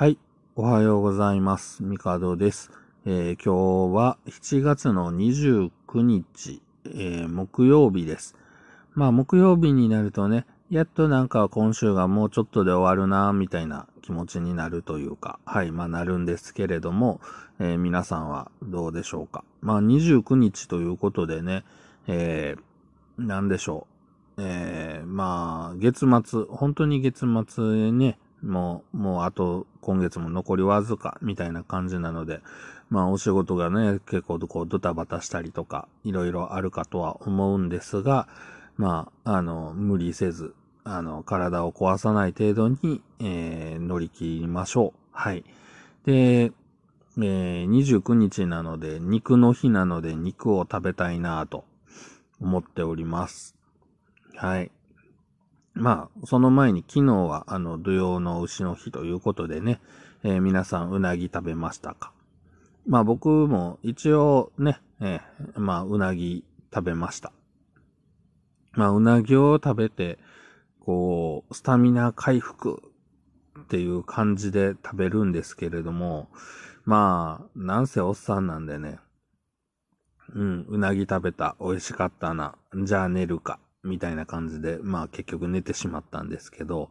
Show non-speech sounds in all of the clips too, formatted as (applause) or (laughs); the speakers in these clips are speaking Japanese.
はい。おはようございます。ミカドです。えー、今日は7月の29日、えー、木曜日です。まあ、木曜日になるとね、やっとなんか今週がもうちょっとで終わるな、みたいな気持ちになるというか、はい、まあなるんですけれども、えー、皆さんはどうでしょうか。まあ29日ということでね、えー、なんでしょう。えー、まあ、月末、本当に月末ね、もう、もうあと今月も残りわずかみたいな感じなので、まあお仕事がね、結構こうドタバタしたりとか、いろいろあるかとは思うんですが、まあ、あの、無理せず、あの、体を壊さない程度に、えー、乗り切りましょう。はい。で、えー、29日なので、肉の日なので肉を食べたいなぁと思っております。はい。まあ、その前に昨日は、あの、土曜の牛の日ということでね、えー、皆さんうなぎ食べましたか？まあ僕も一応ね、えー、まあうなぎ食べました。まあうなぎを食べて、こう、スタミナ回復っていう感じで食べるんですけれども、まあ、なんせおっさんなんでね、うん、うなぎ食べた、美味しかったな、じゃあ寝るか、みたいな感じで、まあ結局寝てしまったんですけど、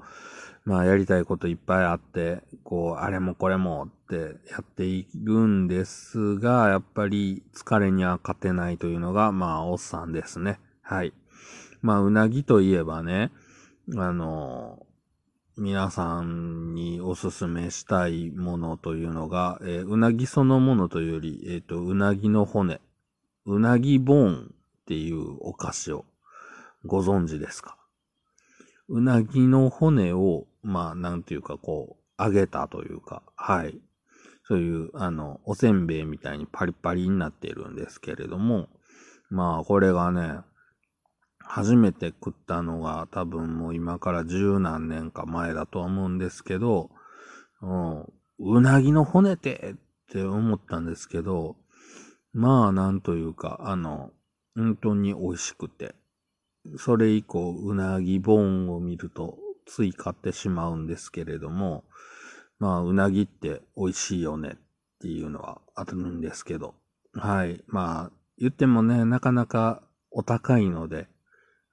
まあやりたいこといっぱいあって、こう、あれもこれもってやっているんですが、やっぱり疲れには勝てないというのが、まあおっさんですね。はい。まあうなぎといえばね、あの、皆さんにおすすめしたいものというのが、えー、うなぎそのものというより、えっ、ー、と、うなぎの骨、うなぎボーンっていうお菓子をご存知ですか？うなぎの骨を、まあ、なんていうか、こう、揚げたというか、はい。そういう、あの、おせんべいみたいにパリパリになっているんですけれども、まあ、これがね、初めて食ったのが多分もう今から十何年か前だと思うんですけど、うん、うなぎの骨ってって思ったんですけど、まあなんというか、あの、本当に美味しくて、それ以降、うなぎボーンを見ると、つい買ってしまうんですけれども、まあ、うなぎって美味しいよねっていうのはあるんですけど、はい。まあ、言ってもね、なかなかお高いので、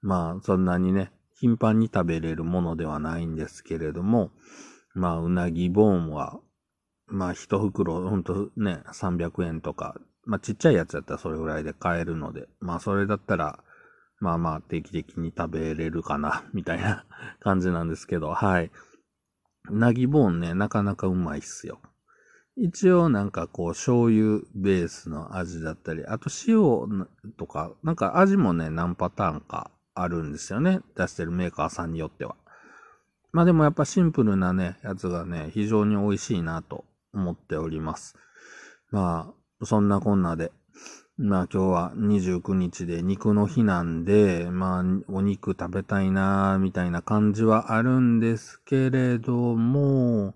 まあ、そんなにね、頻繁に食べれるものではないんですけれども、まあ、うなぎボーンは、まあ、一袋、ほんとね、300円とか、まあ、ちっちゃいやつやったらそれぐらいで買えるので、まあ、それだったら、まあまあ、定期的に食べれるかな、(laughs) みたいな (laughs) 感じなんですけど、はい。うなぎボーンね、なかなかうまいっすよ。一応なんかこう醤油ベースの味だったり、あと塩とか、なんか味もね、何パターンかあるんですよね。出してるメーカーさんによっては。まあでもやっぱシンプルなね、やつがね、非常に美味しいなと思っております。まあ、そんなこんなで、まあ今日は29日で肉の日なんで、まあお肉食べたいなーみたいな感じはあるんですけれども、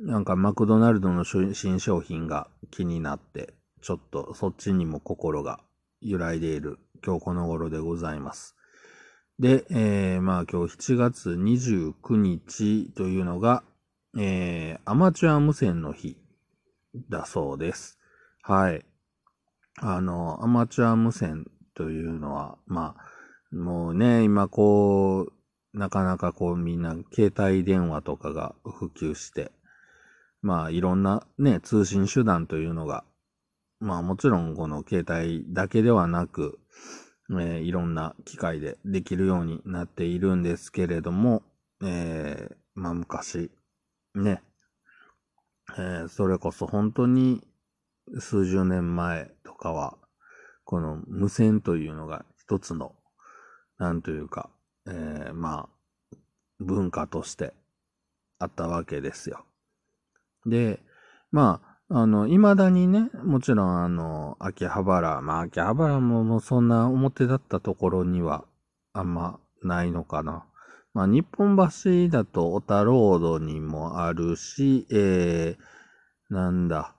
なんかマクドナルドの新商品が気になって、ちょっとそっちにも心が揺らいでいる今日この頃でございます。で、えー、まあ今日7月29日というのが、えー、アマチュア無線の日だそうです。はい。あの、アマチュア無線というのは、まあ、もうね、今こう、なかなかこうみんな携帯電話とかが普及して、まあいろんなね、通信手段というのが、まあもちろんこの携帯だけではなく、えー、いろんな機械でできるようになっているんですけれども、えー、まあ昔、ね、えー、それこそ本当に数十年前かは、この無線というのが一つの、なんというか、えー、まあ、文化としてあったわけですよ。で、まあ、あの、未だにね、もちろんあの、秋葉原、まあ秋葉原ももうそんな表だったところにはあんまないのかな。まあ日本橋だと小田ロードにもあるし、えー、なんだ、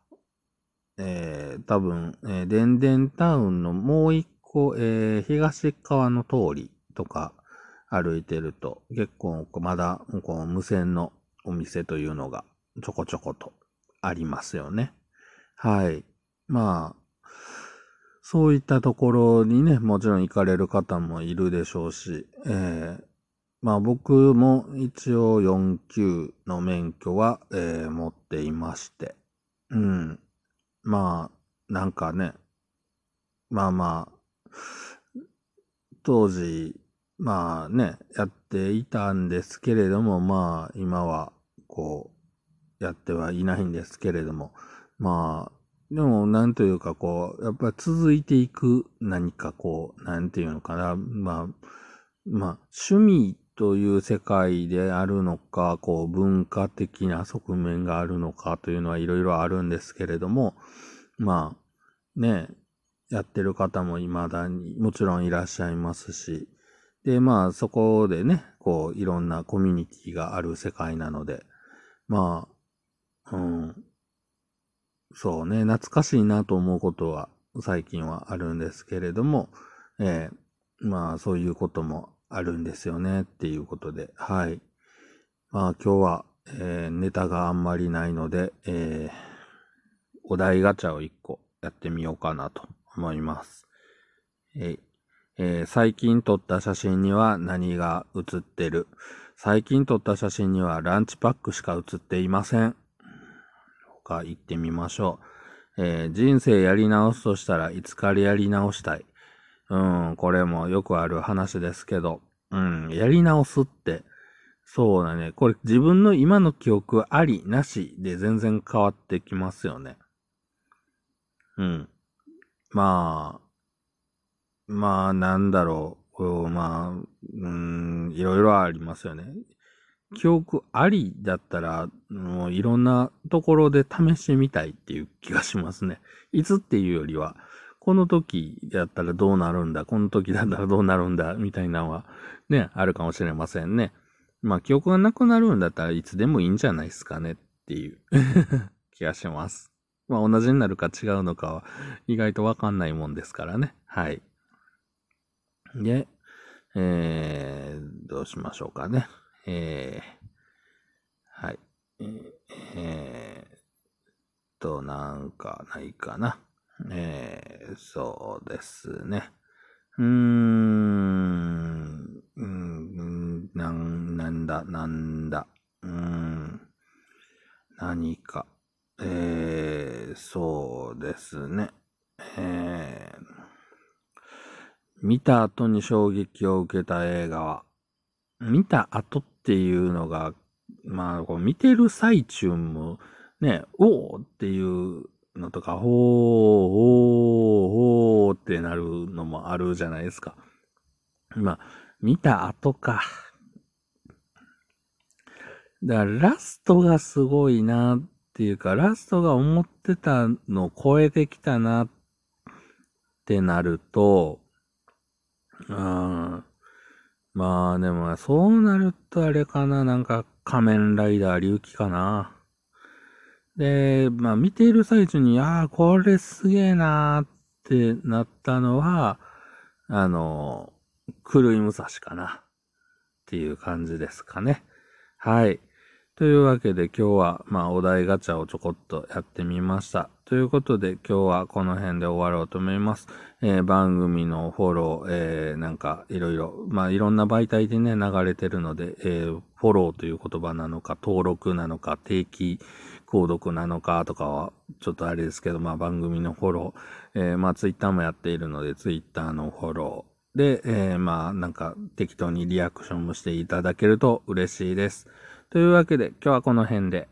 えー、多分、えー、デンデンタウンのもう一個、えー、東側の通りとか歩いてると、結構まだ、こう無線のお店というのがちょこちょことありますよね。はい。まあ、そういったところにね、もちろん行かれる方もいるでしょうし、えー、まあ僕も一応4級の免許は、えー、持っていまして、うん。まあ、なんかね、まあまあ、当時、まあね、やっていたんですけれども、まあ今はこう、やってはいないんですけれども、まあ、でもなんというかこう、やっぱり続いていく何かこう、なんていうのかな、まあ、まあ、趣味という世界であるのか、こう文化的な側面があるのかというのはいろいろあるんですけれども、まあ、ね、やってる方も未だにもちろんいらっしゃいますし、で、まあそこでね、こういろんなコミュニティがある世界なので、まあ、うん、そうね、懐かしいなと思うことは最近はあるんですけれども、えー、まあそういうこともあるんですよねっていうことで、はい。まあ今日は、えー、ネタがあんまりないので、えー、お題ガチャを1個やってみようかなと思います。ええー、最近撮った写真には何が写ってる？最近撮った写真にはランチパックしか写っていません。他行ってみましょう。えー、人生やり直すとしたらいつからやり直したい。うん、これもよくある話ですけど、うん、やり直すって、そうだね。これ自分の今の記憶あり、なしで全然変わってきますよね。うん。まあ、まあ、なんだろう。まあ、うん、いろいろありますよね。記憶ありだったら、もういろんなところで試してみたいっていう気がしますね。いつっていうよりは、この時やったらどうなるんだ、この時だったらどうなるんだ、みたいなのはね、あるかもしれませんね。まあ、記憶がなくなるんだったらいつでもいいんじゃないですかねっていう (laughs) 気がします。まあ、同じになるか違うのかは意外とわかんないもんですからね。はい。で、えー、どうしましょうかね。えー、はい。えー、と、なんかないかな。えー、そうですね。うーん、うん、なん、なんだ、なんだ。うーん、何か。えー、そうですね。えー、見た後に衝撃を受けた映画は、見た後っていうのが、まあ、こう見てる最中も、ね、おおっていうのとか、ほー、ほー、ほーってなるのもあるじゃないですか。まあ、見た後か。だからラストがすごいなっていうか、ラストが思ってたのを超えてきたなってなると、うん。まあでも、そうなるとあれかな、なんか仮面ライダー龍騎かな。で、まあ見ている最中に、ああ、これすげえなーってなったのは、あの、狂い武蔵かな。っていう感じですかね。はい。というわけで今日は、まあ、お題ガチャをちょこっとやってみました。ということで今日はこの辺で終わろうと思います。えー、番組のフォロー、えー、なんかいろいろ、まあ、いろんな媒体でね、流れてるので、えー、フォローという言葉なのか、登録なのか、定期購読なのかとかは、ちょっとあれですけど、まあ、番組のフォロー、えー、まあ、ツイッターもやっているので、ツイッターのフォロー、で、えー、まあ、なんか適当にリアクションもしていただけると嬉しいです。というわけで今日はこの辺で。